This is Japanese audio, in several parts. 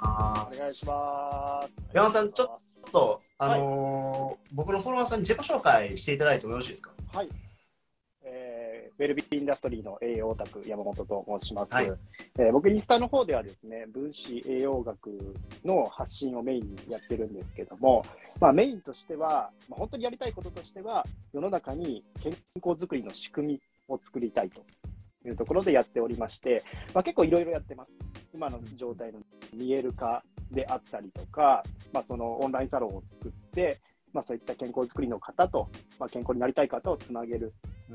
あお願いします。山本さんちょっと、あのー僕のフォロワーさんに自己紹介していただいてもよろしいですか？はい。えー、ウェルビーインダストリーの栄養オタク山本と申します、はい。えー僕インスタの方ではですね分子栄養学の発信をメインにやってるんですけども、まあ、メインとしては、まあ、本当にやりたいこととしては世の中に健康づくりの仕組みを作りたいというところでやっておりまして、まあ、結構いろいろやってます今の状態の見える化であったりとか、まあ、そのオンラインサロンを作って、まあ、そういった健康づくりの方と、まあ、健康になりたい方をつなげる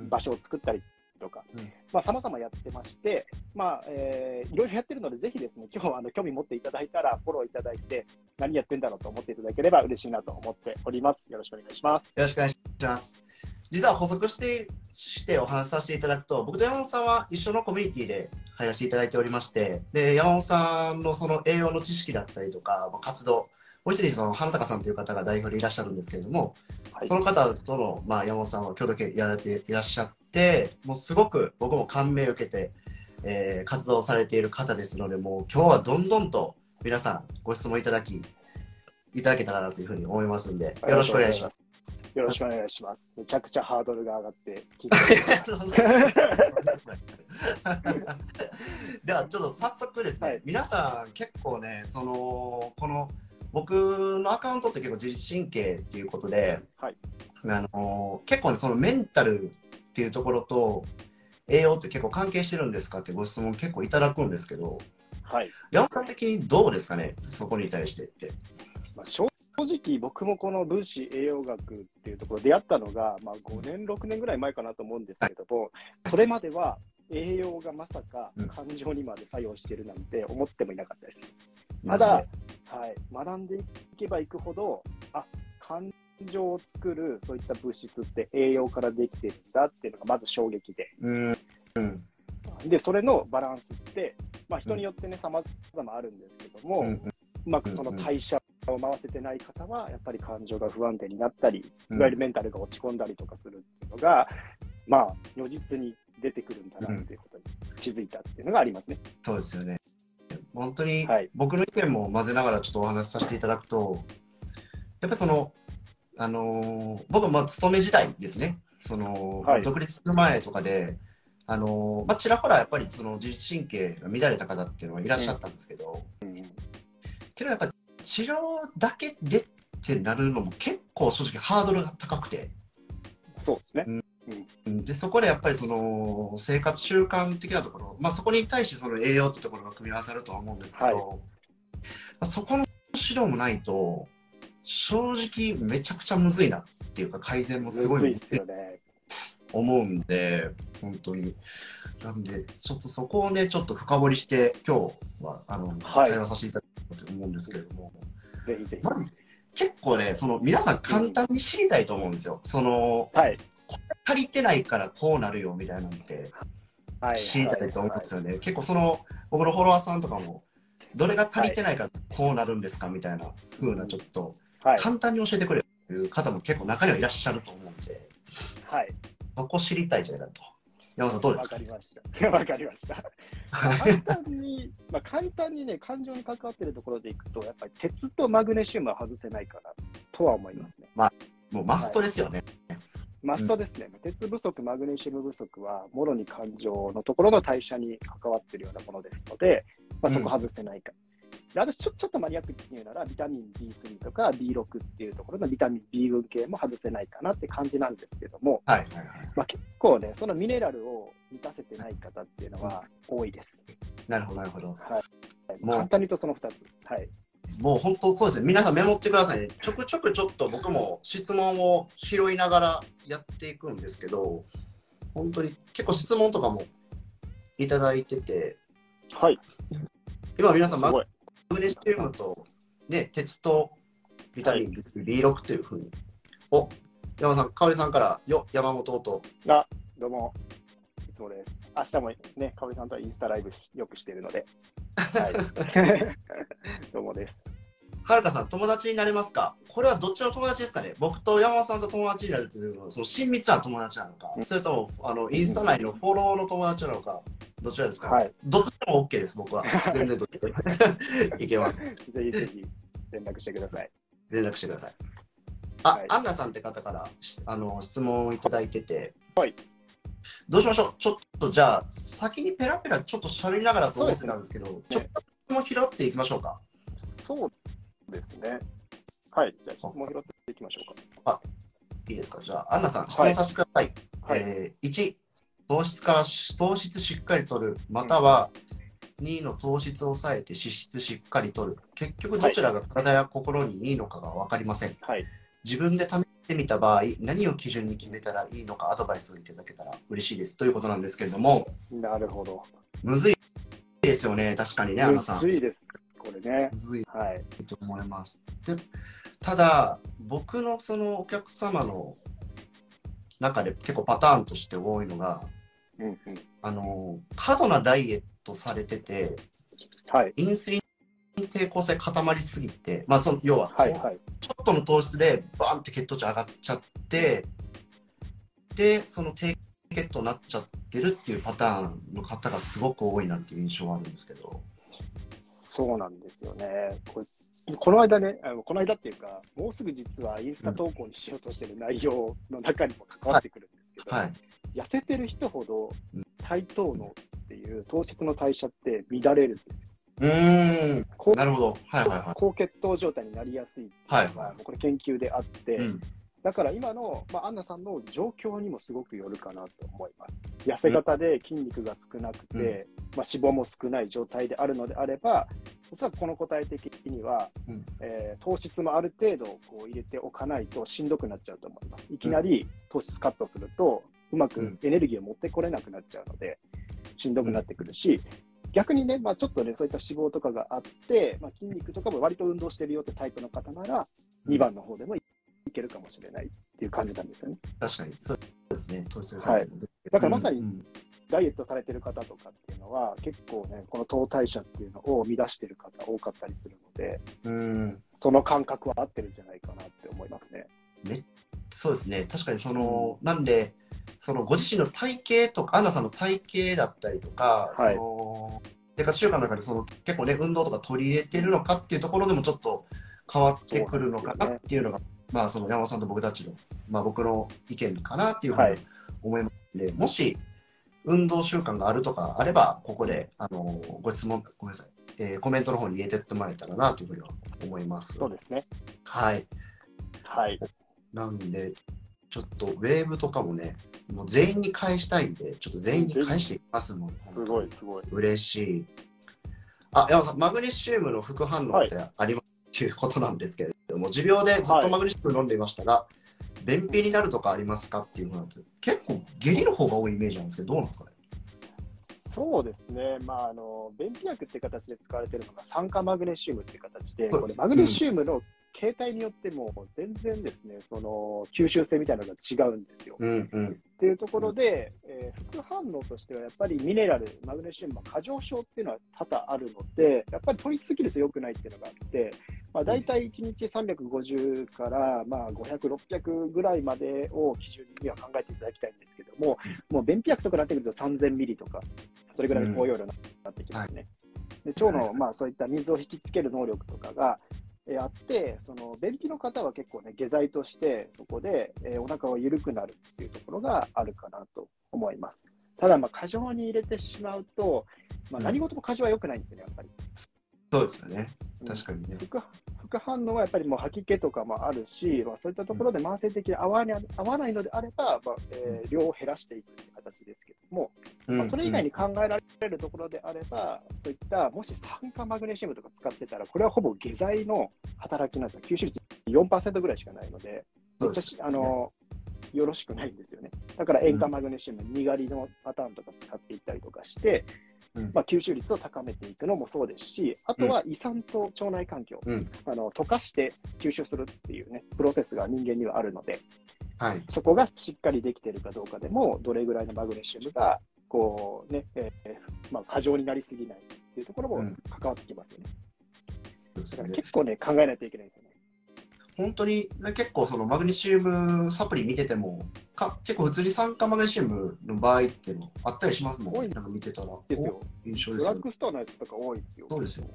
場所を作ったりとかうん、まあ、様々やってまして、まあ、えーいろいろやってるので、ぜひですね、今日はあの興味持っていただいたら、フォローいただいて、何やってんだろうと思っていただければ嬉しいなと思っております。よろしくお願いします。よろしくお願いします。実は補足してしてお話しさせていただくと、僕と山本さんは一緒のコミュニティで入らせていただいておりまして、で山本さんのその栄養の知識だったりとか、まあ活動、もう一人その花高さんという方が代表でいらっしゃるんですけれども、はいその方との、まあ、山本さんは共同やられていらっしゃって、もうすごく僕も感銘を受けて、えー活動されている方ですので、もう今日はどんどんと皆さんご質問いただき、いただけたらなというふうに思いますんで、よろしくお願いします。す。よろしくお願いします。めちゃくちゃハードルが上がって聞いて ではちょっと早速ですね、はい皆さん結構ねそのこの僕のアカウントって結構自律神経っていうことで、はいあの結構ねそのメンタルっていうところと栄養って結構関係してるんですかってご質問結構いただくんですけどはい。山本さん的にどうですかねそこに対してって。まあ、正直、僕もこの分子栄養学っていうところ出会ったのが、まあ、5年、6年ぐらい前かなと思うんですけども、それまでは栄養がまさかうん。感情にまで作用してるなんて思ってもいなかったです。ただ、はい、学んでいけばいくほど、あ感情を作るそういった物質って栄養からできてるんだっていうのがまず衝撃で、うん。うん。でそれのバランスって、まあ、人によってね、さまざまあるんですけども、うん。うまくその代謝を回せてない方は、やっぱり感情が不安定になったり、いわゆるメンタルが落ち込んだりとかするっていうのが、まあ、如実に出てくるんだなっていうことに気づいたっていうのがありますね。そうですよね。本当にはい。僕の意見も混ぜながらちょっとお話しさせていただくと、やっぱりその、あのー僕はまあ勤め時代ですね、その、はい。独立する前とかで、あのーまあ、ちらほらやっぱりその自律神経が乱れた方っていうのはいらっしゃったんですけど、けどやっぱり治療だけでってなるのも結構正直ハードルが高くて、そうですね。うん。でそこでやっぱりその生活習慣的なところ、まあ、そこに対してその栄養ってところが組み合わさるとは思うんですけど、はい。まあ、そこの指導もないと正直めちゃくちゃむずいなっていうか改善もすごいむずいっすよね。思うんで本当に。なんでちょっとそこをねちょっと深掘りして今日はあの、はい。対話させていたと思うんですけれども、ぜひぜひ。まず結構ねその皆さん簡単に知りたいと思うんですよ。そのはい。足りてないからこうなるよみたいなのってはい。知りたいと思うんですよね。結構その僕のフォロワーさんとかもどれが足りてないからこうなるんですかみたいな風なちょっとはい。簡単に教えてくれるという方も結構中にはいらっしゃると思うんではい。そこ知りたいじゃないかと。山本さんどうですわかかりました。わかりました。簡単に、まあ、簡単にね、感情に関わっているところでいくと、やっぱり鉄とマグネシウムは外せないかなとは思いますね。もうマストですよね。マストですね。鉄不足、マグネシウム不足は、もろに感情のところの代謝に関わっているようなものですので、まあ、そこ外せないか。で私ちょ、ちょっとマニアックに言うなら、ビタミン B3 とか B6 っていうところのビタミン B 群系も外せないかなって感じなんですけども、はいはいはい。まあ、結構ね、そのミネラルを満たせてない方っていうのは多いです。なるほどなるほど。はい。もう簡単に言うとその2つ。はい。もう本当そうですね。皆さんメモってくださいね。ちょくちょくちょっと僕も質問を拾いながらやっていくんですけど、本当に結構質問とかもいただいてて、はい。今皆さんマ。グネシウムと、ね、鉄とビタミン B6 というふうに。お山本さん、かおりさんから、よ、山本と。あ、どうも。いつもです。明日もね、かおりさんとはインスタライブしよくしてるので。はい。どうもです。はるかさん、友達になれますか？これはどっちの友達ですかね？僕と山本さんと友達になるというのは、その親密な友達なのか、それともあのインスタ内のフォローの友達なのか、どちらですか、はい。どっちでも OK です、僕は。全然どっちでも いけます。ぜひぜひ連絡してください。連絡してください。あ、はいアンナさんって方からしあの質問をいただいてて、はい。どうしましょう？ちょっとじゃあ、先にペラペラちょっと喋りながらと思ってたんですけど、ちょっと質問拾っていきましょうか。そうですね。はい。じゃあ、質問拾っていきましょうか。いいですか？じゃあ、アンナさん、質問させてください。はい。えー1、糖質からし糖質しっかり取る、または2の糖質を抑えて脂質しっかり取る。結局どちらが体や心にいいのかが分かりません。はい。自分で試してみた場合、何を基準に決めたらいいのかアドバイスをいただけたら嬉しいですということなんですけれども、なるほど。むずいですよね、確かにね、アンナさん。むずいです。これね。むずいはい。と思います。でただ、僕のそのお客様の中で結構パターンとして多いのが、うんうん。あの過度なダイエットされてて、はい。インスリン抵抗性固まりすぎて、まあ、その要は、はい。はい。ちょっとの糖質でバーンって血糖値上がっちゃって、で、その低血糖になっちゃってるっていうパターンの方がすごく多いなっていう印象があるんですけど。そうなんですよね。これこの間ね、あのこの間っていうか、もうすぐ実はインスタ投稿にしようとしてる内容の中にも関わってくるんですけど、はい。痩せてる人ほどうん対等のっていう糖質の代謝って乱れるんですよ。うーん。高なるほど。はいはいはい。高血糖状態になりやすいっていはいこれ研究であって、うん。だから今の、まあ、アンナさんの状況にもすごくよるかなと思います。痩せ型で筋肉が少なくて、うん。まあ、脂肪も少ない状態であるのであれば、おそらくこの答え的には、うん。えー糖質もある程度こう入れておかないとしんどくなっちゃうと思います。いきなり糖質カットすると、うまうん。くエネルギーを持ってこれなくなっちゃうので、しんどくなってくるし、逆にね、まあ、ちょっとね、そういった脂肪とかがあって、まあ、筋肉とかも割と運動してるよってタイプの方なら、2番の方でもいけるかもしれないっていう感じなんですよね。確かに。そうですね。糖質されてるだからまさにうんダイエットされてる方とかっていうのは、結構ね、この糖代謝っていうのを乱してる方多かったりするので、うん。その感覚は合ってるんじゃないかなって思いますね。そうですね。確かにその、なんで、そのご自身の体型とか、アンナさんの体型だったりとか、はいその生活習慣の中でその結構ね、運動とか取り入れてるのかっていうところでもちょっと変わってくるのかなっていうのが、まあその山本さんと僕たちの、まあ僕の意見かなっていうふうにはい思いますので、もし運動習慣があるとかあれば、ここであのご質問、ごめんなさい、えーコメントの方に入れてってもらえたらなというふうには思います。そうですね。はい。はい。なんで、ちょっとウェーブとかもね、もう全員に返したいんで、ちょっと全員に返していきますもん。すごい、すごい。嬉しい。あ、山本さん、マグネシウムの副反応ってあります？ということなんですけれども、持病でずっとマグネシウム飲んでいましたが、便秘になるとかありますかっていうのなんて、結構下痢の方が多いイメージなんですけど、どうなんですかね？そうですね、まあ、あの便秘薬っていう形で使われているのが酸化マグネシウムっていう形で、はいこれマグネシウムの形態によっても全然ですね、その吸収性みたいなのが違うんですよ。うんうん。っていうところで、えー副反応としてはやっぱりミネラル、マグネシウムの過剰症っていうのは多々あるので、やっぱり取りすぎると良くないっていうのがあって、まあ、大体1日350からまあ500、600ぐらいまでを基準には考えていただきたいんですけども、もう便秘薬とかになってくると3000ミリとか、それぐらいの包容量になってきますね。で腸の、まあ、そういった水を引きつける能力とかが、えーあって、その便秘の方は結構ね、下剤として、そこで、えーお腹が緩くなるっていうところがあるかなと思います。ただ、まあ、過剰に入れてしまうと、まあ、うん何事も過剰は良くないんですよね、やっぱり。そうですよね。うん確かにね。副副反応はやっぱりもう吐き気とかもあるし、まあ、そういったところで慢性的に合わない合わないのであれば、まあえー量を減らしていくという形ですけども、まあ、それ以外に考えられるところであれば、そういったもし酸化マグネシウムとか使ってたら、これはほぼ下剤の働きなんですよ、吸収率4%ぐらいしかないので、そうですあのよろしくないんですよね。だから塩化マグネシウム、にがりのパターンとか使っていったりとかして、うんまあ、吸収率を高めていくのもそうですし、あとは胃酸と腸内環境、うんあの溶かして吸収するっていうね、プロセスが人間にはあるので、はい。そこがしっかりできているかどうかでも、どれぐらいのマグネシウムが、こうね、えーまあ、過剰になりすぎないっていうところもうん関わってきますよね。だからそうですよね結構ね、考えないといけないですよね。本当に結構そのマグネシウムサプリ見ててもか結構普通に酸化マグネシウムの場合っていうのあったりしますもん多い。なんか見てたら。ですよ。お印象ですよドラッグストアのやつとか多いですよ。そうですよ。ね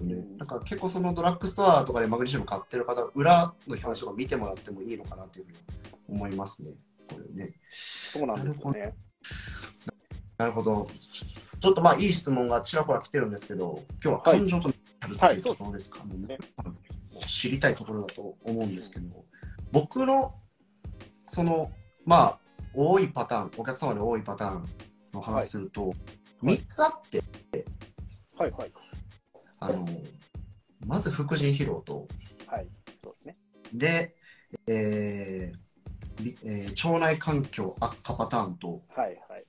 うん。なんか結構そのドラッグストアとかでマグネシウム買ってる方裏の表示とか見てもらってもいいのかなっていうふうに思いますね。これね。そうなんですよね。なるほど。ちょっとまあいい質問がちらほら来てるんですけど今日は感情とメンタルっていうところですか、ね知りたいところだと思うんですけど、僕のそのまあ多いパターンお客様で多いパターンの話すると、3つあってはいはい。あのまず副腎疲労とはい。そうですね。で、えーびえー腸内環境悪化パターンとはいはい。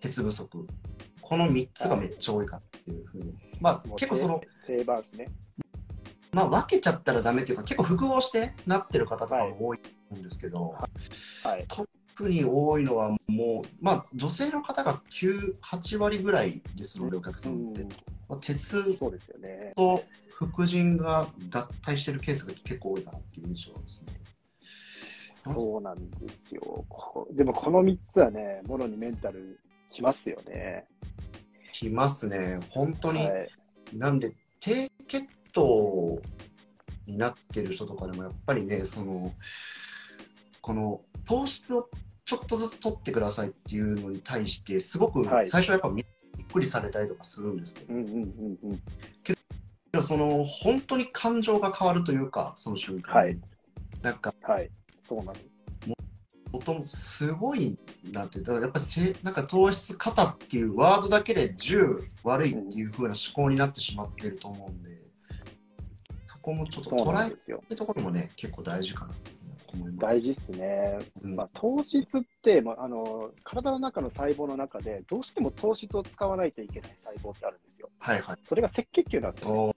鉄不足この3つがめっちゃ多いかっていうふうに、まあもう結構その定番ですね。まあ、分けちゃったらダメっていうか、結構複合してなってる方とかも多いと思うんですけど、はい。特に多いのはもう、まあ、女性の方が9、8割ぐらいですので、お客さんって。うんまあ、鉄そうですよね。と副腎が合体してるケースが結構多いかなっていう印象ですね。そうなんですよ。こでもこの3つはね、もろにメンタルきますよね。きますね。本当に、はい。なんで、低血糖になってる人とかでも、やっぱりね、その、この糖質をちょっとずつ取ってくださいっていうのに対して、すごくはい最初はやっぱびっくりされたりとかするんですけど、うんうんうんうん。けどその本当に感情が変わるというか、その瞬間、はいなんか、はい。そうなんです。もすごいなって、だからやっぱせなんか糖質過多っていうワードだけで10悪いっていう風な思考になってしまってると思うんで、そこもちょっと捉え。ってところもね、結構大事かなと思います。大事ですね。うんまあ、糖質って、まあ、あの体の中の細胞の中でどうしても糖質を使わないといけない細胞ってあるんですよ。はいはい。それが赤血球なんですよ。お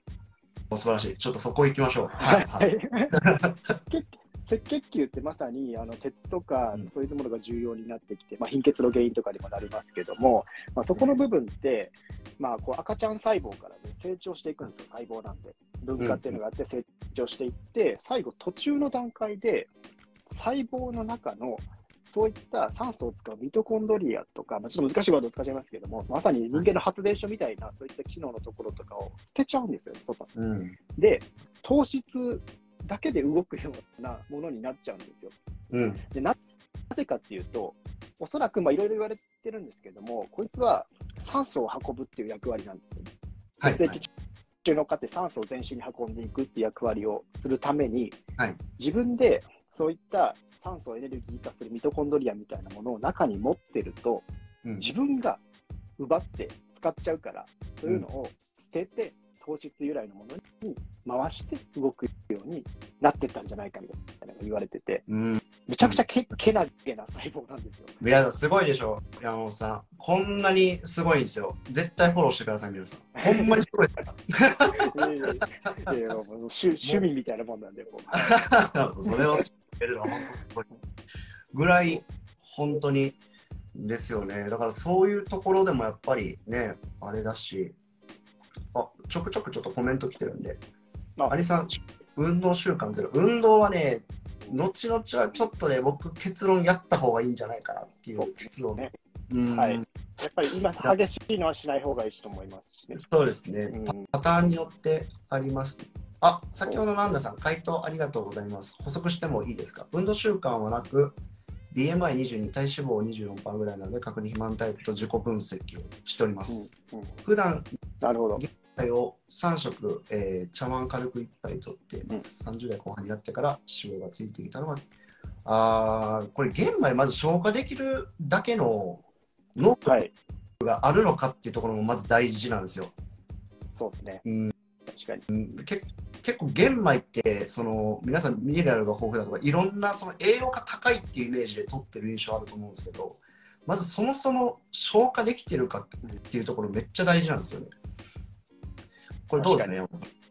お素晴らしい。ちょっとそこ行きましょう。はいはい。赤血 赤血球ってまさにあの鉄とかうんそういうものが重要になってきて、まあ、貧血の原因とかにもなりますけども、まあ、そこの部分って、まあ、こう赤ちゃん細胞から、ね、成長していくんですよ、細胞なんで。分化っていうのがあって成長していって、最後途中の段階で細胞の中のそういった酸素を使うミトコンドリアとか、まあ、ちょっと難しいワードを使っちゃいますけども、まさに人間の発電所みたいな、そういった機能のところとかを捨てちゃうんですよ、外にうん。で、糖質だけで動くようなものになっちゃうんですよ。うん。でななぜかっていうと、おそらくまあいろいろ言われてるんですけども、こいつは酸素を運ぶっていう役割なんですよね。はい。血液中のって酸素を全身に運んでいくっていう役割をするために、はい自分でそういった酸素をエネルギー化するミトコンドリアみたいなものを中に持ってると、うん自分が奪って使っちゃうから、そういうのを捨てて、糖質由来のものに回して動くようになってったんじゃないかみたいなのが言われてて、うん。めちゃくちゃけけなげな細胞なんですよ。皆さん、すごいでしょ、山本さん。こんなにすごいんですよ。絶対フォローしてください、皆さん。ほんまにすごいですから。いやいやいやいやもう趣趣味みたいなもんなんで、もうそれを知ってるのは本当すごい。ぐらい、本当にですよね。だからそういうところでもやっぱりね、あれだし、あちょくちょくちょっとコメント来てるんで、あアリさん、運動習慣ゼロ。運動はね、後々はちょっとね、僕、結論やった方がいいんじゃないかなっていそうう結論ね。うんはいやっぱり今、激しいのはしない方がいいと思いますしね。そうですね。うんパターンによってあります。あ、先ほどのアンダさん、回答ありがとうございます。補足してもいいですか？運動習慣はなく、BMI22、体脂肪24%ぐらいなので、確認肥満タイプと自己分析をしております。うんうん普段なるほど。を3食、えー茶碗軽く1杯とっています。30代後半になってから脂肪がついてきたのは、あーこれ玄米まず消化できるだけの脳はい。があるのかっていうところもまず大事なんですよ。そうですね。うん確かに。け結構玄米ってその皆さんミネラルが豊富だとかいろんなその栄養が高いっていうイメージで取ってる印象あると思うんですけどまずそもそも消化できてるかっていうところめっちゃ大事なんですよね。これどうですか？ね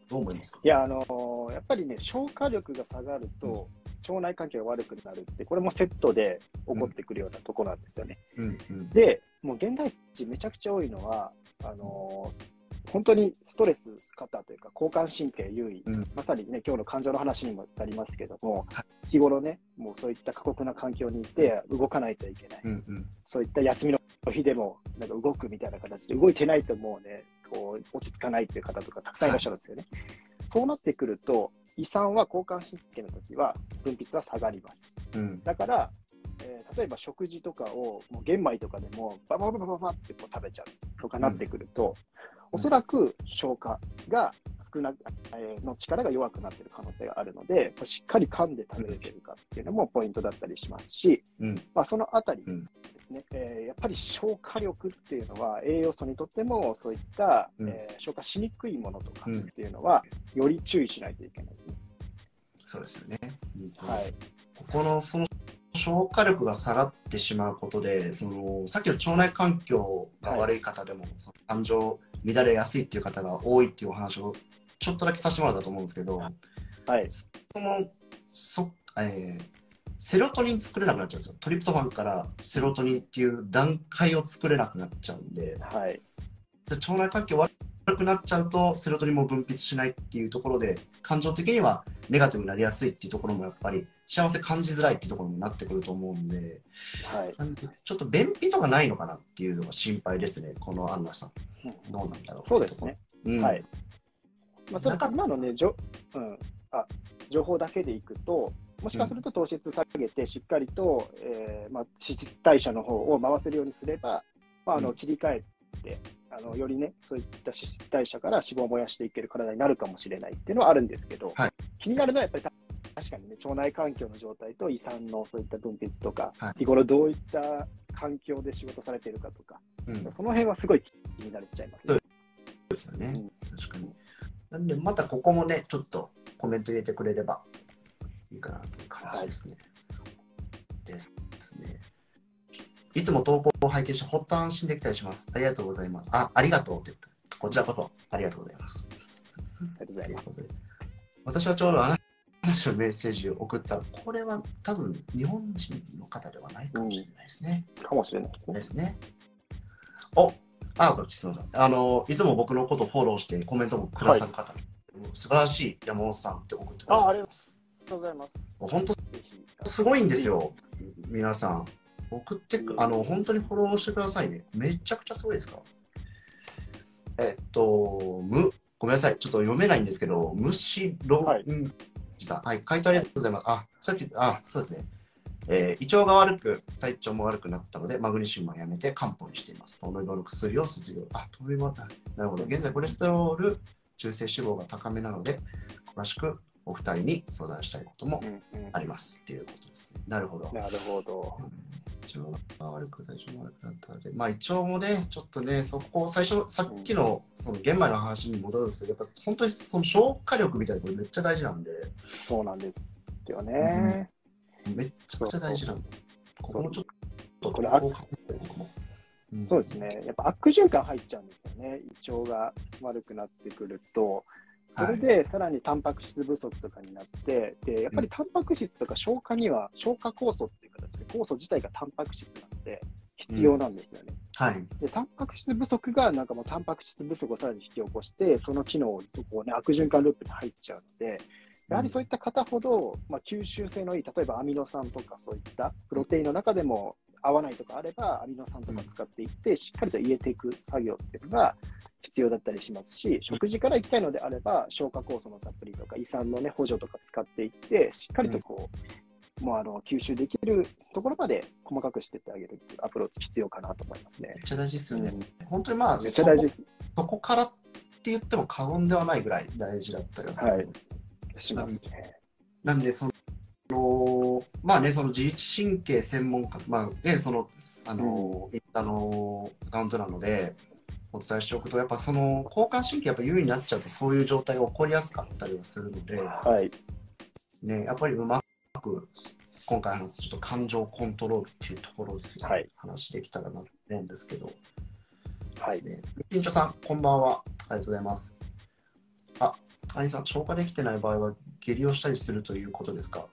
どう思いますか？いや、あのーやっぱりね、消化力が下がると、腸内環境が悪くなるって、これもセットで起こってくるようなところなんですよね。うんうん。で、もう現代人めちゃくちゃ多いのは、あのー本当にストレス型というか、交感神経優位、うんまさにね、今日の感情の話にもなりますけどもは、日頃ね、もうそういった過酷な環境にいて、動かないといけない、うんうん。そういった休みの日でも、なんか動くみたいな形で、動いてないともうね、こう落ち着かないっていう方とかたくさんいらっしゃるんですよね。そうなってくると、胃酸は交感神経の時は分泌は下がります。うん。だから、えー例えば食事とかをもう玄米とかでもババババババってこう食べちゃうとかなってくると、おそらく消化が少なく、えーの力が弱くなっている可能性があるので、しっかり噛んで食べれてるかっていうのもポイントだったりしますし、うん。まあ、そのあたりうんですね、えーやっぱり消化力っていうのは栄養素にとってもそういった、うんえー消化しにくいものとかうんっていうのは、より注意しないといけないですね。そうですよね。うんはい。ここのその消化力が下がってしまうことで、そのさっきの腸内環境が悪い方でも、その感情乱れやすいっていう方が多いっていうお話をちょっとだけさせてもらったと思うんですけど、はい。そのそ、えーセロトニン作れなくなっちゃうんですよ。トリプトファンからセロトニンっていう段階を作れなくなっちゃうんで、はい。で腸内環境悪くなっちゃうとセロトニンも分泌しないっていうところで感情的にはネガティブになりやすいっていうところもやっぱり幸せ感じづらいっていうところになってくると思うんではい。ちょっと便秘とかないのかなっていうのが心配ですね。このアンナさん。うん。どうなんだろう。そうですね。うん、はい。まあ、ちょっと今のね、じょうん、あ情報だけでいくと、もしかすると糖質下げて、しっかりと、えーまあ、脂質代謝の方を回せるようにすれば、まあ、あのうん。切り替えてあの、よりね、そういった脂質代謝から脂肪を燃やしていける体になるかもしれないっていうのはあるんですけど、はい。気になるのはやっぱりた確かにね、腸内環境の状態と胃酸のそういった分泌とか、はい。日頃どういった環境で仕事されているかとか、うん、そうその辺はすごい気になっちゃいます、ね。ですよね、うん。確かに。なんでまたここもねちょっとコメント入れてくれればいいかなという感じですね、ですねいつも投稿を拝見してほっと安心できたりしますありがとうございますあありがとうって言ったこちらこそありがとうございますありがとうございます。私はちょうどあなたのメッセージを送った、これは多分日本人の方ではないかもしれないですね。かもしれないですねで。すね。おあ、これ、質問さん。あの、いつも僕のことをフォローしてコメントもくださる方、素晴らしい山本さんって送ってくださいます。ありがとうございます。本当すごいんです。よ、皆さん。送ってく、あの、本当にフォローしてくださいね。めちゃくちゃすごいですか？えっと、む、ごめんなさい。ちょっと読めないんですけど、むしろ、はいうんはい、回答ありがとうございます。あ、さっき、あ、そうですね。えー胃腸が悪く、体調も悪くなったので、マグネシウムはやめて漢方にしています。糖尿病の薬を卒業。あ、糖尿病だ。なるほど。現在、コレステロール、中性脂肪が高めなので、詳しくお二人に相談したいこともうんうんありますっていうことですね。なるほど。なるほど。胃腸が悪く、体調も悪くなったので、まあ、胃腸もね、ちょっとね、そこを最初、さっきのその玄米の話に戻るんですけど、やっぱ本当にその消化力みたいなこれめっちゃ大事なんで、そうなんですよね。めっちゃくちゃ大事なんで、ここもちょっと、これそうですね。やっぱ悪循環入っちゃうんですよね。胃腸が悪くなってくると。それでさらにタンパク質不足とかになって、でやっぱりタンパク質とか消化には消化酵素っていう形で酵素自体がタンパク質なので必要なんですよね。はい。でタンパク質不足がなんかもうタンパク質不足をさらに引き起こしてその機能をこう、ね、悪循環ループに入っちゃうのでやはりそういった方ほど、まあ、吸収性のいい例えばアミノ酸とかそういったプロテインの中でも合わないとかあればアミノ酸とか使っていってしっかりと入れていく作業っていうのが必要だったりしますし食事から行きたいのであれば消化酵素のサプリとか胃酸の、ね、補助とか使っていってしっかりとこう、もうあの吸収できるところまで細かくしていってあげるっていうアプローチ必要かなと思いますねめっ。ちゃ大事ですよね。うん本当にまあ、めっちゃ大事です。そこそこからって言っても過言ではないぐらい大事だったりはする。はいしますね。なんで、その、まあね、その自律神経専門家、まあ、ね、その、あの、インスタのアカウントなので、お伝えしておくと、やっぱその、交感神経やっぱ優位になっちゃうと、そういう状態が起こりやすかったりはするので、はい。ね、やっぱりうまく、今回話すちょっと感情コントロールっていうところですよね、はい話できたらなと思うんですけど、はい。ね。ピンチョさん、こんばんは。ありがとうございます。あ、アニさん、消化できてない場合は下痢をしたりするということですか？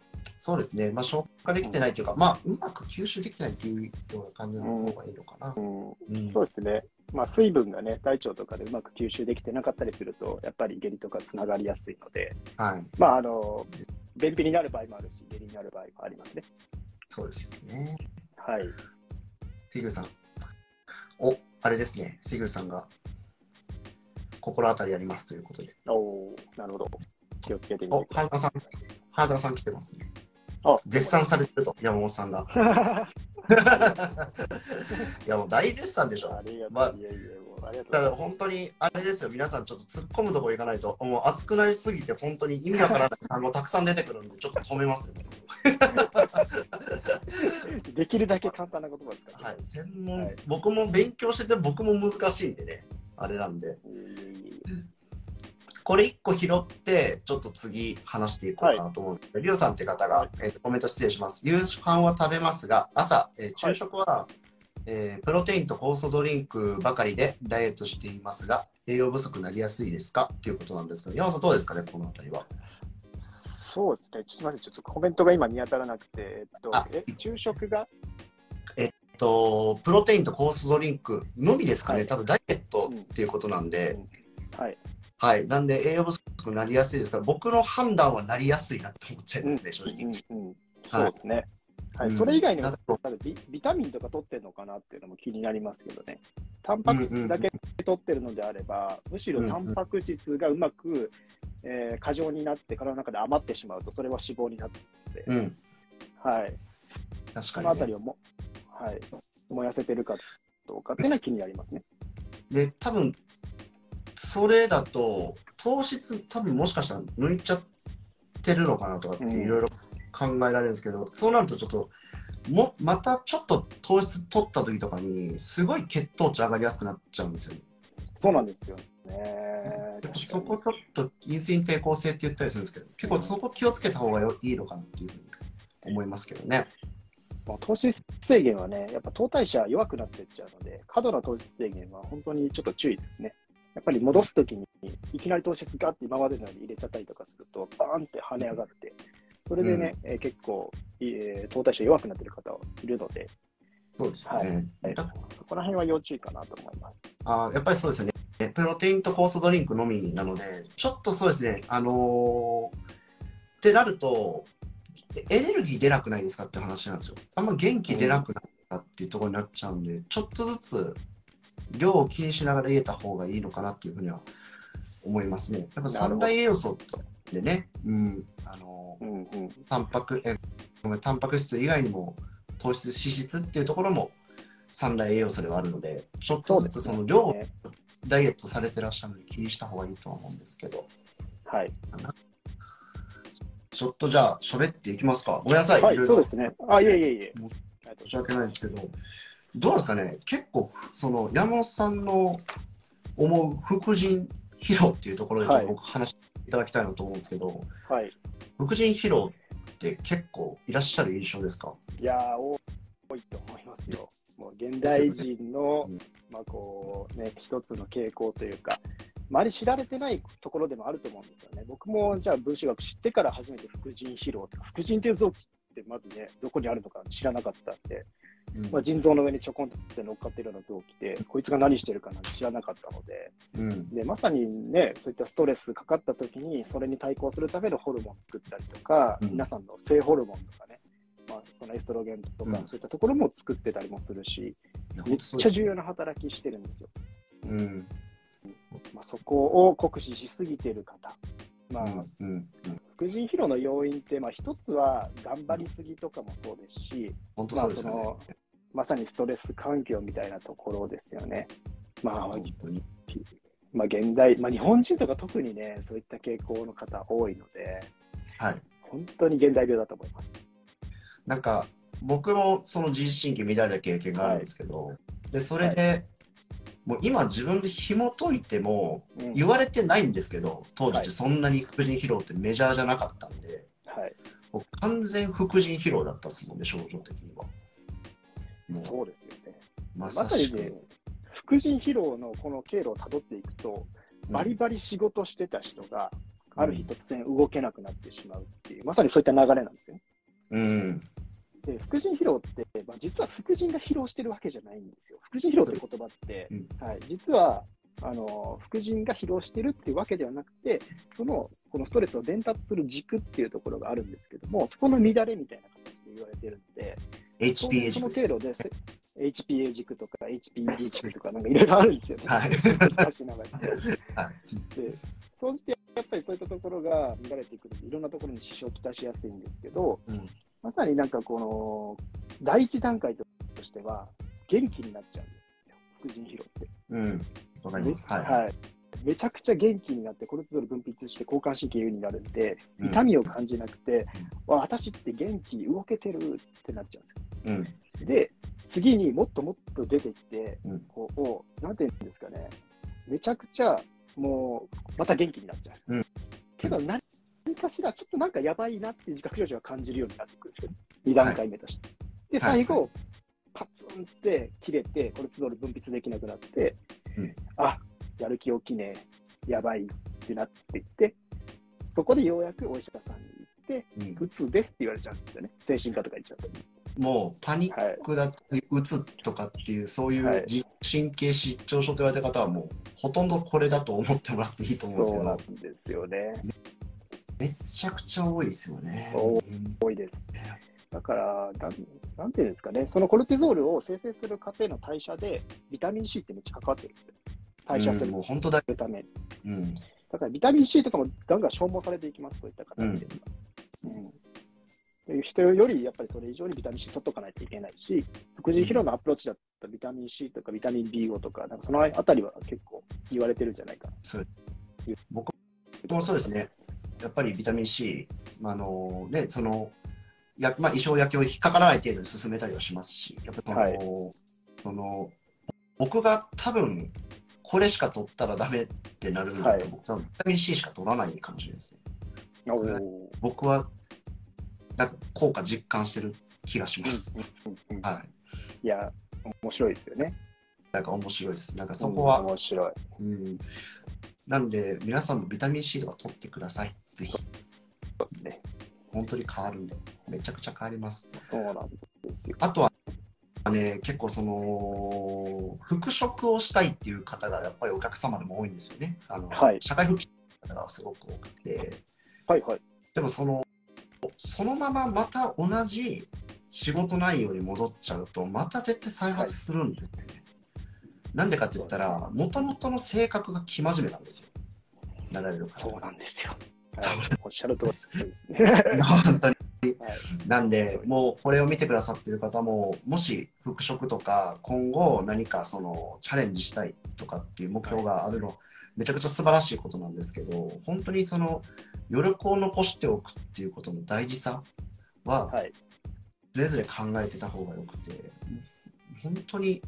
そうですね。まあ、消化できてないというか、まあ、うまく吸収できてないっていうような感じの方がいいのかな。そうですね。まあ、水分がね、大腸とかでうまく吸収できてなかったりすると、やっぱり下痢とかつながりやすいので、はい。まあ、あの、便秘になる場合もあるし、下痢になる場合もありますね。そうですよね。はい。シグさん。お、あれですね。シグさんが心当たりありますということで。おおなるほど。気をつけてみおて、くだ原田さん、原田さん来てますね。絶賛されてると、山本さんが。あ いや、もう大絶賛でしょ。りがとう。まあいやいや、ありがとだから。本当に、あれですよ、皆さんちょっと突っ込むところ行かないと、もう熱くなりすぎて、本当に意味わからない 単語たくさん出てくるんで、ちょっと止めますよ。できるだけ簡単な言葉ですから、はい、専門、はい僕も勉強してて、僕も難しいんでね、あれなんで。これ1個拾って、ちょっと次話していこうかなと思うんですけど、リオさんって方が、えーとコメント失礼します。夕飯は食べますが、朝、えー昼食は、えープロテインと酵素ドリンクばかりでダイエットしていますが、栄養不足になりやすいですか？っていうことなんですけど、山本さんどうですかね、このあたりは？そうですね。すみません。ちょっとコメントが今見当たらなくて、えっとあ、え、昼食が？えっと、プロテインと酵素ドリンクのみですかね、はい多分ダイエットっていうことなんで、はい。はい、なんで栄養不足になりやすいですから、僕の判断はなりやすいなって思っちゃいますね、正直。うんうん、そうですね。はい、うん。それ以外にもビビタミンとか取ってるのかなっていうのも気になりますけどね。タンパク質だけ取ってるのであれば、むしろタンパク質がうまく、えー過剰になって体の中で余ってしまうと、それは脂肪になって、うん、はい、確かに、ね。そのあたり。をも、はい、燃やせてるかどうかっていうのは気になりますね。で、多分それだと、糖質、多分もしかしたら抜いちゃってるのかなとかっていろいろ考えられるんですけど、そうなるとちょっと、もまたちょっと糖質取った時とかに、すごい血糖値上がりやすくなっちゃうんですよね。そうなんですよね。そこちょっとインスリン抵抗性って言ったりするんですけど、結構そこ気をつけた方がよいいのかなっていうふうに思いますけどね。まあ、糖質制限はね、やっぱ糖代謝弱くなっていっちゃうので、過度な糖質制限は本当にちょっと注意ですね。やっぱり戻すときに、いきなり糖質ガッて今までのように入れちゃったりとかすると、バーンって跳ね上がって、それでね、えー結構、えー糖代謝弱くなってる方いるので、そうですよね。はいこら辺は要注意かなと思います。あーやっぱりそうですよね。プロテインと酵素ドリンクのみなので、ちょっとそうですね、あのーってなると、エネルギー出なくないですかって話なんですよ。あんま元気出なくなったっていうところになっちゃうんで、ちょっとずつ量を気にしながら入れた方がいいのかなっていうふうには思いますね。やっぱ三大栄養素でね、うん、あのーうんうん。タンパクえタンパク質以外にも糖質、脂質っていうところも三大栄養素ではあるので、ちょっとずつその量をねダイエットされてらっしゃるので気にした方がいいとは思うんですけど、はい。ちょっとじゃあ喋っていきますか。ごめんなさい。はいい、ろいろそうですね。あ、いえいえいえ。申し訳ないですけど、どうですかね、結構、その山本さんの思う副腎疲労っていうところで、僕話していただきたいなと思うんですけど、はい。副腎疲労って結構いらっしゃる印象ですか？いやー、多いと思いますよ。もう現代人の、うんまあこうね、一つの傾向というか、周り知られてないところでもあると思うんですよね。僕もじゃあ分子学知ってから初めて副腎疲労とか、副腎っていう臓器ってまずね、どこにあるのか知らなかったんで、うん。まあ、腎臓の上にちょこんと乗っかってるような臓器で、こいつが何してるかなんて知らなかったので、うん。でまさにね、そういったストレスかかった時に、それに対抗するためのホルモンを作ったりとか、うん。皆さんの性ホルモンとかね、まあ、そのエストロゲンとか、うん。そういったところも作ってたりもするし、めっちゃ重要な働きしてるんですよ。うん。まあ、そこを酷使しすぎてる方。まあ、うんうんうん副腎疲労の要因って、まあ、一つは頑張りすぎとかもそうですし、本当まあ、そうですよね。そのまさにストレス環境みたいなところですよね。まあ、本当に。まあ、現代、まあ、日本人とか特にね、そういった傾向の方多いので、はい。本当に現代病だと思います。なんか僕もその自律神経乱れた経験があるんですけど、でそれで、もう今自分で紐解いてもうん。言われてないんですけど当時そんなに副腎疲労ってメジャーじゃなかったんで、はい、もう完全副腎疲労だったですもんね症状的には。そうですよね。ままさにね、副腎疲労のこの経路をたどっていくと、バリバリ仕事してた人が、ある日突然動けなくなってしまうっていう、まさにそういった流れなんですよね。うん、で副腎疲労って、まあ、実は副腎が疲労してるわけじゃないんですよ。副腎疲労って言葉って、うんはい、実はあの副腎が疲労してるっていうわけではなくて、そのこのストレスを伝達する軸っていうところがあるんですけども、そこの乱れみたいな形で言われてるんで、そ HPA その軸。程度でせ HPA 軸とか HPD 軸とかなんかいろいろあるんですよね。はい難しい名前で。はい。で、総じてやっぱりそういったところが乱れていくので、いろんなところに支障をきたしやすいんですけど、うんまさになんかこの、第一段階としては、元気になっちゃうんですよ、副腎疲労って。うん。わかります。はい。はいめちゃくちゃ元気になって、コルチゾール分泌して交感神経優位になるんで、うん痛みを感じなくて、わ私って元気、動けてるってなっちゃうんですよ。うん。で、次にもっともっと出てきて、うんこう、なんていうんですかね、めちゃくちゃもう、また元気になっちゃうんです。うんけど何、何かしら、ちょっとなんかやばいなっていう自覚症状が感じるようになってくるんですよ、2段階目として。で、はい最後、パツンって切れて、コルチゾール分泌できなくなって、うんあやる気起きねえ、やばいってなっていって、そこでようやくお医者さんに行って、うんうつですって言われちゃうんですよね。精神科とか行っちゃうと。もうパニッはい。クだったり、うつとかっていう、そういはいう自神経失調症と言われた方は、もうほとんどこれだと思ってもらっていいと思うんですけそうなんど、ですよね。めちゃくちゃ多いですよね。多いです。だから、なんなんていうんですかね、そのコルチゾールを生成する過程の代謝で、ビタミン C ってめっちゃ関わってるんですよ。代謝すうんるもう本当だ。ために。うん。だからビタミン C とかもガンガン消耗されていきます、そういった方で。うんで人よりやっぱりそれ以上にビタミン C 取っとかないといけないし、副腎疲労のアプローチだったらビタミン C とかビタミン B5 とか、なんかそのあたりは結構言われてるんじゃないかな。僕もそうですね。やっぱりビタミン C、あのね、その、やまあ、胃腸焼けを引っかからない程度に進めたりはしますし、やっぱその、はいその僕が多分、これしか取ったらダメってなるんだと、はい僕多分ビタミン C しか取らないかもしれないですね。僕は、なんか効果実感してる気がします。はい。いや、面白いですよね。なんか面白いです。なんかそこは、面白い。うん。なんで、皆さんもビタミン C とか取ってください。ぜひ。ね本当に変わるんで、めちゃくちゃ変わります。そうなんですよ。あとは、ね、結構その、復職をしたいっていう方がやっぱりお客様でも多いんですよね。あのはい社会復帰の方がすごく多くて、はいはい。でもその、そのまままた同じ仕事内容に戻っちゃうと、また絶対再発するんですよね。なんでかって言ったら、もともとの性格が生真面目なんですよ。そうなんですよ。おっしゃる通りですね。本当に。はいなんで、もうこれを見てくださってる方も、もし復職とか、今後何かそのチャレンジしたいとかっていう目標があるの、めちゃくちゃ素晴らしいことなんですけど、本当にその余力を残しておくっていうことの大事さは、はい。それぞれ考えてた方がよくて、本当に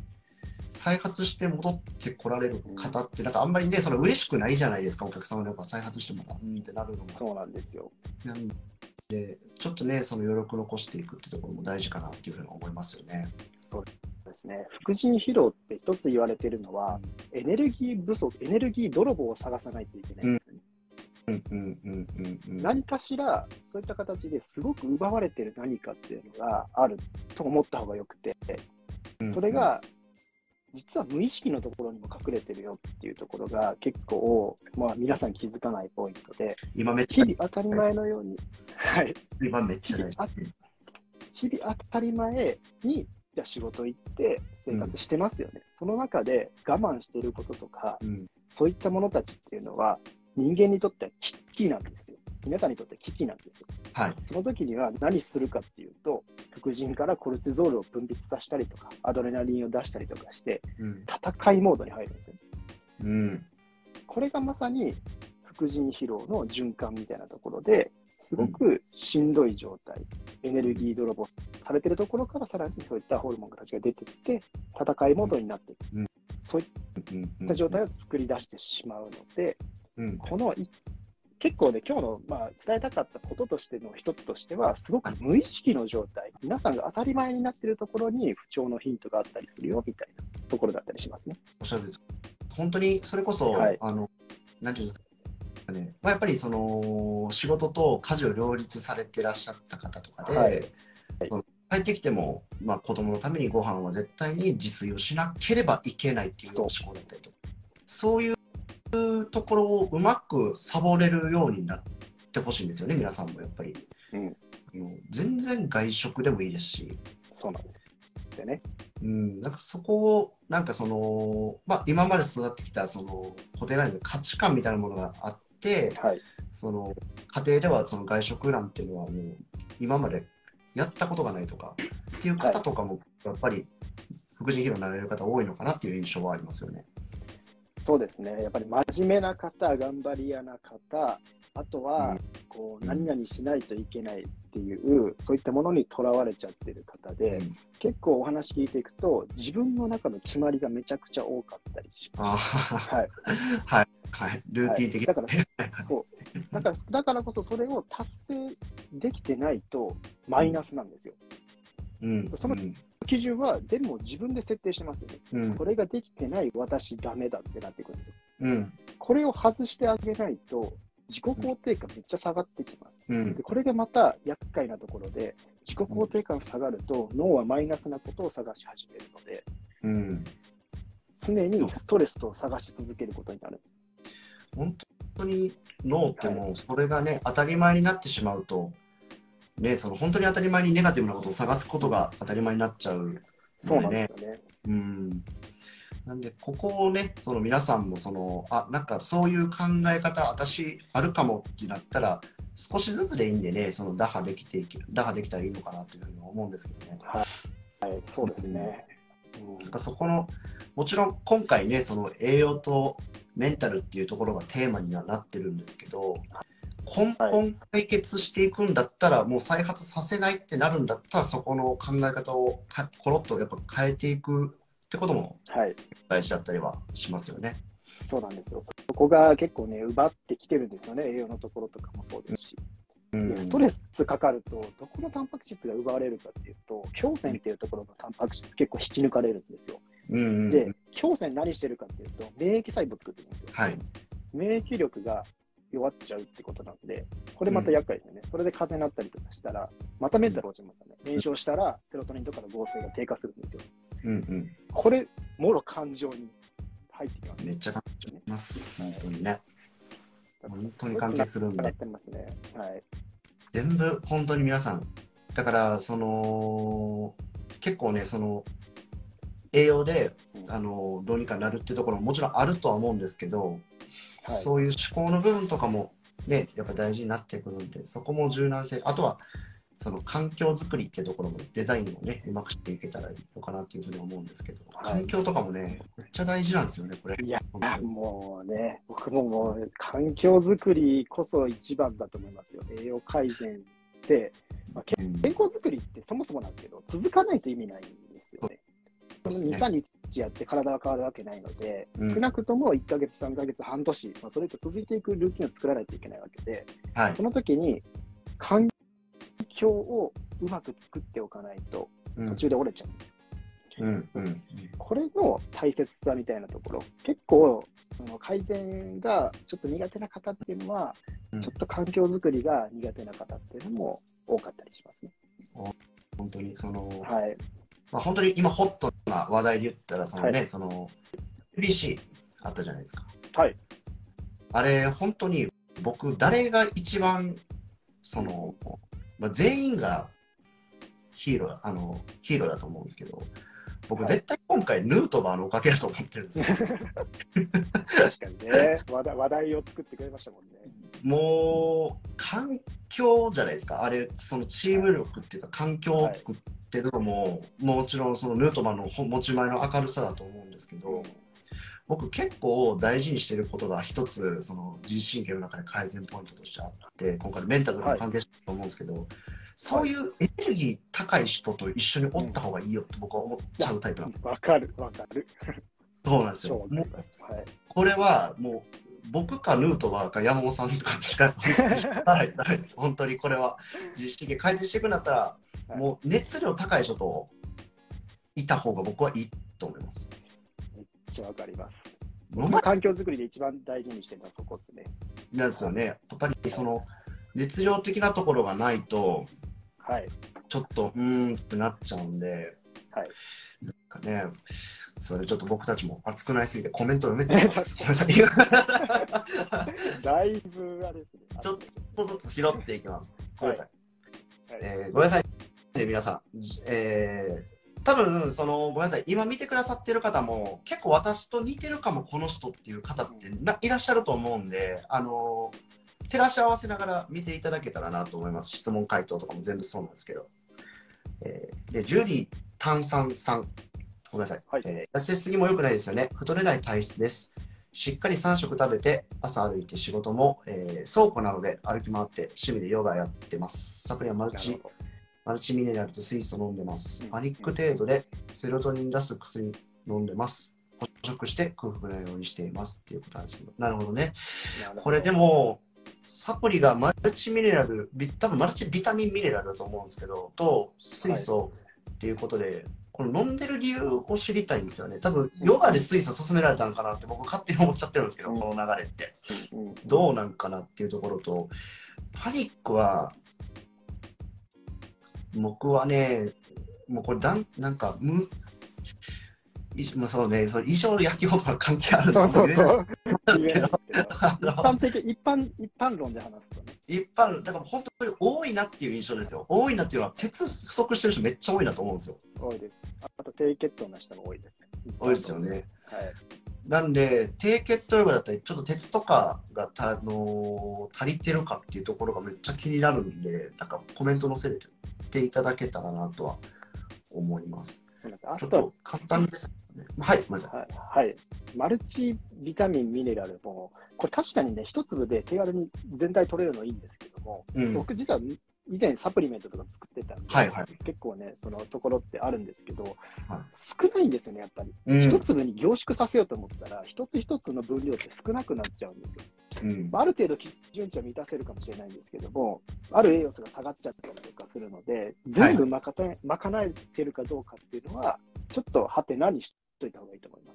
再発して戻ってこられる方って、なんかあんまりね、その嬉しくないじゃないですか、お客様でやっぱ再発してもらうんってなるのも。そうなんですよ。なんで、ちょっとね、その余力残していくってところも大事かなっていうふうに思いますよね。そうですね。副腎疲労って一つ言われてるのは、エネルギー不足、エネルギー泥棒を探さないといけないんですよね。うんうんうんうんうん。何かしら、そういった形ですごく奪われてる何かっていうのがあると思った方がよくて、それ、が、実は無意識のところにも隠れてるよっていうところが結構、まあ皆さん気づかないポイントで、今めっちゃ日々当たり前のように、はい、今めっちゃ日々当たり前に、じゃあ仕事行って生活してますよね。その中で我慢してることとか、うんそういったものたちっていうのは、人間にとっては危機なんですよ。皆さんにとっては危機なんですよ。はい。その時には何するかっていうと、副腎からコルチゾールを分泌させたりとか、アドレナリンを出したりとかして、うん。戦いモードに入るんですよ。うん。これがまさに副腎疲労の循環みたいなところですごくしんどい状態、エネルギー泥棒されてるところからさらにそういったホルモンたちが出てきて、戦いモードになっていく、うんそういっうんた状態を作り出してしまうので、うん。このい結構ね、今日の、まあ、伝えたかったこととしての一つとしては、すごく無意識の状態、皆さんが当たり前になっているところに不調のヒントがあったりするよみたいなところだったりしますね。おっしゃるです。本当にそれこそ、はい。あの、なんていうんですかね、まあ、やっぱりその仕事と家事を両立されてらっしゃった方とかで、はい。帰ってきても、まあ、子供のためにご飯は絶対に自炊をしなければいけないっていう思考だったりとかそういうところをうまくサボれるようになってほしいんですよね皆さんもやっぱり、うん、もう全然外食でもいいですしそうなんですよ。でね。うん、なんかそこをなんかその、まあ、今まで育ってきたその固定概念の価値観みたいなものがあってはい。その家庭ではその外食なんていうのはもう今までやったことがないとかっていう方とかもやっぱり福神ヒーローになられる方多いのかなっていう印象はありますよね。そうですね。やっぱり真面目な方、頑張り屋な方、あとは、こう、うん何々しないといけないっていう、そういったものにとらわれちゃってる方で、うん結構お話聞いていくと、自分の中の決まりがめちゃくちゃ多かったりしあます。ーはい。はい、はい、ルーティン的はいだから、そう。だから、だからこそそれを達成できてないと、マイナスなんですよ。うんその基準は、でも自分で設定してますよね。うんこれができてない私ダメだってなってくるんですよ。うんこれを外してあげないと、自己肯定感めっちゃ下がってきます。うんでこれがまた厄介なところで、自己肯定感下がると、脳はマイナスなことを探し始めるので、うん常にストレスを探し続けることになる。本当に脳ってもうそれがね、当たり前になってしまうと、ね、その本当に当たり前にネガティブなことを探すことが当たり前になっちゃうそうなんですよね。うんなんで、ここをね、その皆さんもその、あ、なんかそういう考え方、私あるかもってなったら、少しずつでいいんでね、その打破できていけ、打破できたらいいのかなというふうに思うんですけどね。はい、そうですね。うんなんかそこの、もちろん今回ね、その栄養とメンタルっていうところがテーマにはなってるんですけど、根本解決していくんだったら、もう再発させないってなるんだったら、そこの考え方をかコロッとやっぱ変えていくってこともはい、大事だったりはしますよね。そうなんですよ。そこが結構ね、奪ってきてるんですよね、栄養のところとかもそうですし。うんでストレスかかると、どこのタンパク質が奪われるかっていうと、胸腺っていうところのタンパク質結構引き抜かれるんですよ。うんうんで、胸腺何してるかっていうと、免疫細胞作ってるんですよ。はい。免疫力が弱っちゃうってことなんで、これまた厄介ですよね。それで風邪になったりとかしたら、またメンタル落ちますよね。炎症したら、セロトニンとかの合成が低下するんですよ。うんうん。これ、もろ感情に入ってきます、めっちゃ関係します。本当にね。本当に関係するんなっで、てますね。はい。全部本当に皆さん。だから、その、結構ね、その、栄養で、あの、どうにかなるっていうところももちろんあるとは思うんですけど、はいそういう思考の部分とかもね、やっぱ大事になってくるんで、そこも柔軟性、あとは、その環境づくりっていうところもデザインをね、うまくしていけたらいいのかなっていうふうに思うんですけど、はい環境とかもね、めっちゃ大事なんですよね、これ。いやもうね、僕ももう、環境づくりこそ一番だと思いますよ。栄養改善って、まあ、健康づくりってそもそもなんですけど、続かないと意味ないんですよね。そのそうです2、3日やって体が変わるわけないので、うん少なくとも1ヶ月、3ヶ月、半年、まあ、それと続いていくルーティンを作らないといけないわけで、はいそ。の時に環境をうまく作っておかないとうん途中で折れちゃう。うんうんこれの大切さみたいなところ、結構、その改善がちょっと苦手な方っていうのは、うんちょっと環境づくりが苦手な方っていうのも多かったりしますね。本当にその、はい。まあ、本当に今ホットな話題で言ったらそのね、はい。その BBC あったじゃないですか。はい。あれ本当に僕誰が一番その、まあ、全員がヒーローあのヒーローだと思うんですけど僕はい。絶対今回ヌートバーのおかげだと思ってるんですよ。確かにね。話題、話題を作ってくれましたもんね。もう環境じゃないですか。あれそのチーム力っていうか環境を作ってるのも、もちろんそのヌートバーのほ持ち前の明るさだと思うんですけど、僕結構大事にしてることが一つその自律神経の中で改善ポイントとしてあって今回のメンタルにも関係してると思うんですけど、そういうエネルギー高い人と一緒におった方がいいよって僕は思っちゃうタイプなんです、わかる、わかる。そうなんです超よ。はい。これはもう僕かヌートバーか山本さんとかしか本当にこれは自律神経改善していくんだったら、はいもう熱量高い人といた方が僕はいいと思いますめっちゃわかります。環境づくりで一番大事にしてるのはそこですね。なんですよね。やっぱりその熱量的なところがないと、はい。ちょっとうーんってなっちゃうんで、はい。なんかね、それでちょっと僕たちも熱くなりすぎてコメント読めてない です。ごめんなさい。ち だいぶあれですね。ちょっょっとずつ拾っていきます。ごめんなさい。はいえーごめんなさいね、皆さん。じえー多分そのごめんなさい。今見てくださってる方も結構私と似てるかもこの人っていう方ってないらっしゃると思うんであの照らし合わせながら見ていただけたらなと思います。質問回答とかも全部そうなんですけど、えーでジュリー炭酸さん。ごめんなさい、はい。えー痩せすぎも良くないですよね。太れない体質です。しっかり3食食べて朝歩いて仕事も、えー倉庫なので歩き回って趣味でヨガやってます。サプリはマルチマルチミネラルと水素飲んでますうん。パニック程度でセロトニン出す薬飲んでます。捕食して空腹なようにしていますっていうことなんですけど。なるほどね。これでも、サプリがマルチミネラル、ビ多分マルチビタミンミネラルだと思うんですけど、と水素っていうことで、この飲んでる理由を知りたいんですよね。多分ヨガで水素勧められたんかなって僕勝手に思っちゃってるんですけど、うんこの流れって。うんどうなんかなっていうところと、パニックは、僕はね、もうこれだん、なんか、む、いまあ、そうね、その衣装の焼き物とは関係あるそうそうそう。う。なんですけどあ一の般的、一般、一般論で話すとね。一般、だから本当に多いなっていう印象ですよ。多いなっていうのは、鉄不足してる人めっちゃ多いなと思うんですよ。多いです。あと低血糖の人も多いです。多いですよね。はい。なんで、低血糖ヨガだったり、ちょっと鉄とかがた、あの足りてるかっていうところがめっちゃ気になるんで、なんかコメント載せていただけたらなとは思います。すみません。あちょっとと簡単ですね。はい、ごめんなさい。はい、はい。マルチビタミン、ミネラルも、これ確かにね、一粒で手軽に全体取れるのいいんですけども、うん、僕実は以前サプリメントとか作ってたんで、はいはい結構ね、そのところってあるんですけど、はい少ないんですよね、やっぱり。うん一粒に凝縮させようと思ったら、一つ一つの分量って少なくなっちゃうんですよ。うんまあある程度基準値は満たせるかもしれないんですけども、ある栄養素が下がっちゃったりとかするので、全部まかた賄えてるかどうかっていうのは、ちょっとハテナにしといた方がいいと思いま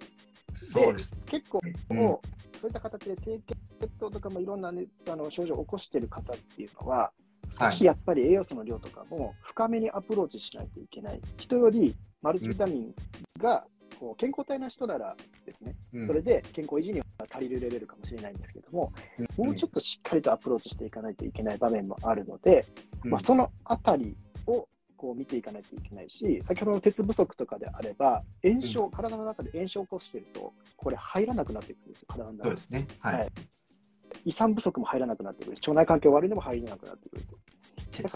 す。そうです。結構、うんそういった形で低血糖とかもいろんな、ね、あの症状を起こしている方っていうのは、少しやっぱり栄養素の量とかも深めにアプローチしないといけない。人よりマルチビタミンがこう健康体な人ならですね、うんそれで健康維持には足りるレベルかもしれないんですけども、もうちょっとしっかりとアプローチしていかないといけない場面もあるので、うんまあ、そのあたりをこう見ていかないといけないし、先ほどの鉄不足とかであれば、炎症、体の中で炎症を起こしていると、これ入らなくなってくるんですよ、体の中に。そうですね。はい。はい胃酸不足も入らなくなってくるし、腸内環境悪いのも入らなくなってくると。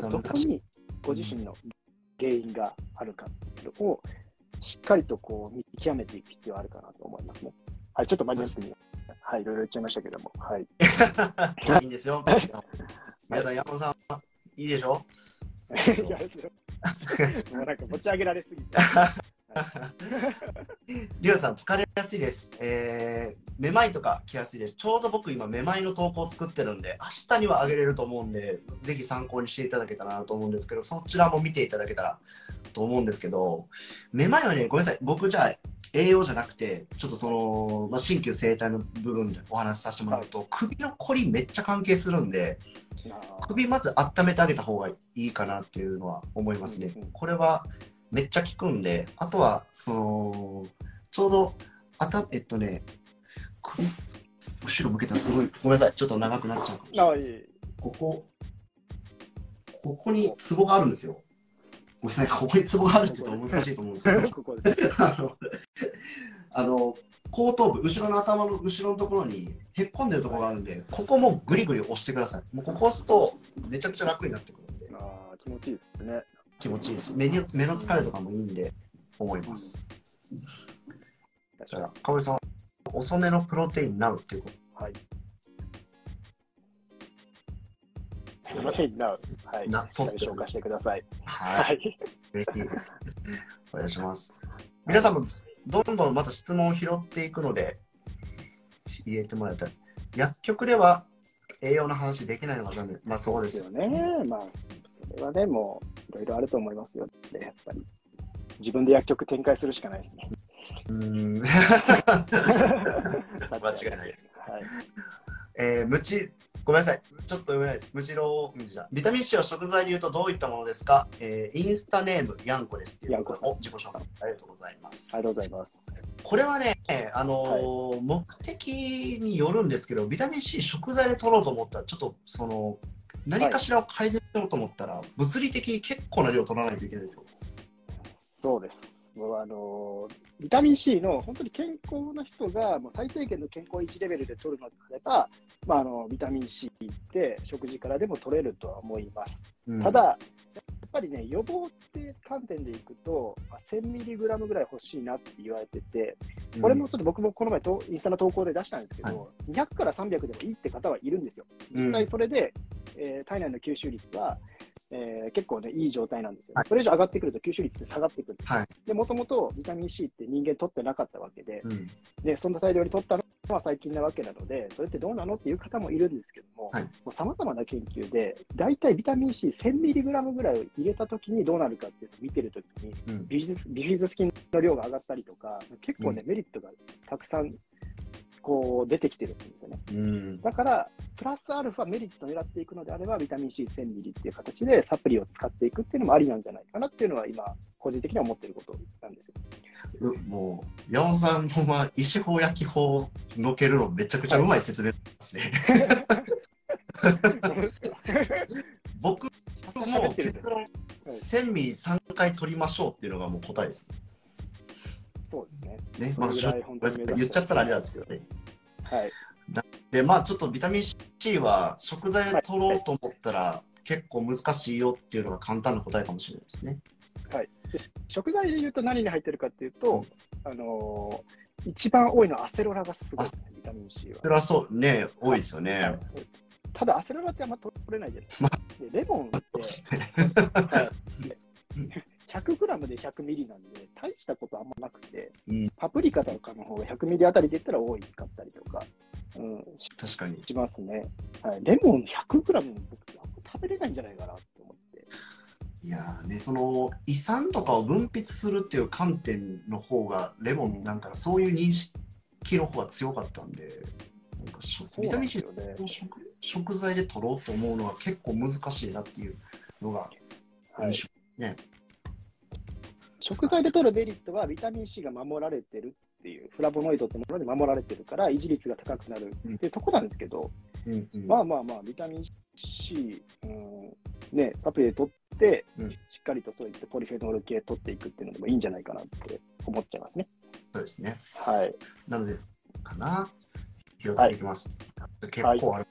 どこにご自身の原因があるかを、しっかりとこう見極めていく必要があるかなと思いますね。はい、ちょっと真面目に、はい、いろいろ言っちゃいましたけども、はい。いいんですよ。皆さん、山本さん、いいでしょ？いやもうなんか持ち上げられすぎて。リュウさん、疲れやすいです。えー、めまいとか来やすいです。ちょうど僕今、めまいの投稿を作ってるんで、明日にはあげれると思うんで、ぜひ参考にしていただけたらなと思うんですけど、そちらも見ていただけたらと思うんですけど、めまいはね、ごめんなさい、僕じゃあ、栄養じゃなくて、ちょっとその、まあ、鍼灸整体の部分でお話しさせてもらうと、首のこりめっちゃ関係するんで、首まず温めてあげた方がいいかなっていうのは思いますね。これはめっちゃ効くんで、あとは、その、ちょうど、あた、えっとね、首、後ろ向けたらすごい、ごめんなさい、ちょっと長くなっちゃうかもしれないここ、ここにツボがあるんですよ。ごめんなさい、ここにツボがあるって言うと難しいと思うんですけど、ここ。あの、あの後頭部、後ろの頭の後ろのところにへっこんでるところがあるんで、ここもグリグリ押してください。もうここ押すとめちゃくちゃ楽になってくるんで、あー気持ちいいですね。気持ちいいです。目に目の疲れとかもいいんで、思います。じゃあ、かおりさん、遅めのプロテインなうっていうこはい。すいません、なはい。なしっかり紹介してください。と。は。はいい。ぜひ、お願いします。皆さんもどんどんまた質問を拾っていくので、入れてもらいたい。薬局では栄養の話できないのが残念。まあそうですよ。よね。まあ、それはね、もう、いろいろあると思いますよ。で、やっぱり。自分で薬局展開するしかないですね。うーん。間間違いないです。はい。えー、ムチごめんなさい。ちょっと読めないです。ムジロー、じゃビタミン C は食材で言うとどういったものですか、えー、インスタネーム、ヤンコですっていうヤンコさんお自己紹介ありがとうございます。ありがとうございます。これはね、あのー目的によるんですけど、ビタミン C 食材で取ろうと思ったら、ちょっとその、何かしらを改善しようと思ったら、物理的に結構な量を取らないといけないですよ。そうです。あのビタミン C の本当に健康な人がもう最低限の健康維持レベルで取るのであれば、まあ、あのビタミン C って食事からでも取れるとは思います。うん。ただ、やっぱりね、予防って観点でいくと、まあ 1000mg ぐらい欲しいなって言われてて、これもちょっと僕もこの前と、インスタの投稿で出したんですけど、200から300でもいいって方はいるんですよ。実際それで、えー体内の吸収率は、えー結構ね、いい状態なんですよ、はい。それ以上上がってくると吸収率って下がってくるんですよ。はい。で、もともとビタミン C って人間取ってなかったわけで、うん。で、そんな大量に取ったのは最近なわけなので、それってどうなのっていう方もいるんですけども、はい。もう様々な研究で、大体ビタミン C1000mg ぐらいを入れたときにどうなるかっていうのを見てるときに、うん。ビフィズスビフィズス菌の量が上がったりとか、結構ね、メリットがたくさんこう出てきてるんですよね。うんだから、プラスアルファメリットを狙っていくのであれば、ビタミン C1000 ミリっていう形でサプリを使っていくっていうのもありなんじゃないかなっていうのは今、個人的には思ってることなんですよ。うもう、山本さんほんま、医師法焼き法のけるのめちゃくちゃうまい説明ですね。僕も喋ってる結論1000ミリ3回取りましょうっていうのがもう答えです。そうですね。ね、まあ、言っちゃったらあれなんですけどね。はい。で、まあちょっとビタミン C は食材で取ろうと思ったら結構難しいよっていうのが簡単な答えかもしれないですね。はい、で食材で言うと何に入ってるかっていうと、あのー一番多いのはアセロラがすごいですね、ビタミン C は。それはそうね、多いですよね。はいただ、アセロラってあんま取れないじゃないですか。でレモンって、はい、100g で100ミリなんで、大したことあんまなくて、うんパプリカとかの方が100ミリあたりで言ったら多いかったりとか、うん、し確かに。しますね。はい、レモン 100g 僕、あんま食べれないんじゃないかなと思って。いやーね、その胃酸とかを分泌するっていう観点の方が、レモンなんかそういう認識の方が強かったんで、なんかビタミン C を食食材で取ろうと思うのは結構難しいなっていうのがはい印象。ね。食材で取るメリットはビタミン C が守られてるっていう、フラボノイドってもので守られてるから、維持率が高くなるっていうところなんですけど、うんうんまあまあまあ、ビタミン C、うんね、サプリで取って、うんしっかりとそういったポリフェノール系取っていくっていうのでもいいんじゃないかなって思っちゃいますね。そうですね。はい。なので、かな。拾っていきます。結構ある。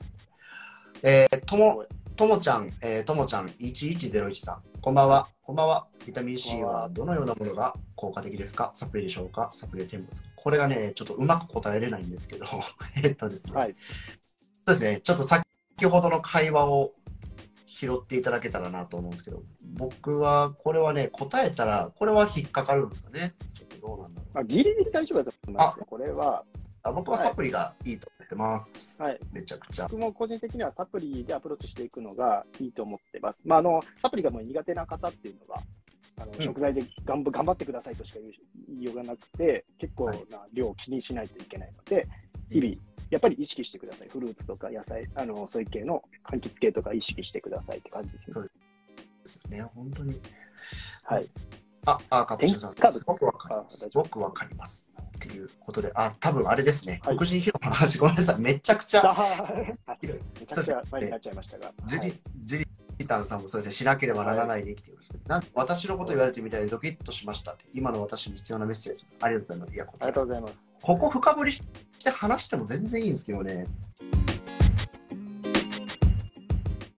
えー、とも、ともちゃん、えー、ともちゃん1101さん。こんばんは。こんばんは。ビタミン C はどのようなものが効果的ですか？サプリでしょうか？サプリで添付これがね、ちょっとうまく答えれないんですけど、えっとですね。はい。そうですね。ちょっと先ほどの会話を拾っていただけたらなと思うんですけど、僕はこれはね、答えたら、これは引っかかるんですかね？ちょっとどうなんだろう。まあ、ギリギリ大丈夫だと思いますね。これは、あ僕はサプリがいいと思ってます。はい。めちゃくちゃ。僕も個人的にはサプリでアプローチしていくのがいいと思ってます。まあ、あのサプリがもう苦手な方っていうのは、あのうん食材で頑張頑張ってくださいとしか言いようがなくて、結構はいな量を気にしないといけないので、日々、やっぱり意識してください。フルーツとか野菜、あのそういう系の柑橘系とか意識してくださいって感じですね。そうですね、本当に。はい。あ、あ、カプチョンさん、すごくわかりまあす。すごくわかります。っていうことで、あ、多分あれですね。はい黒人ヒーローの話、ごめんなさい。めちゃくちゃ、はいめちゃくちゃ前になっちゃいましたが。ジリはい、ジリタンさんもそうですね、しなければならないで生きている。なん私のこと言われてみたいでドキッとしましたって、今の私に必要なメッセージ。ありがとうございます。いや、こありがとうございます。ここ深掘りして話しても全然いいんですけどね。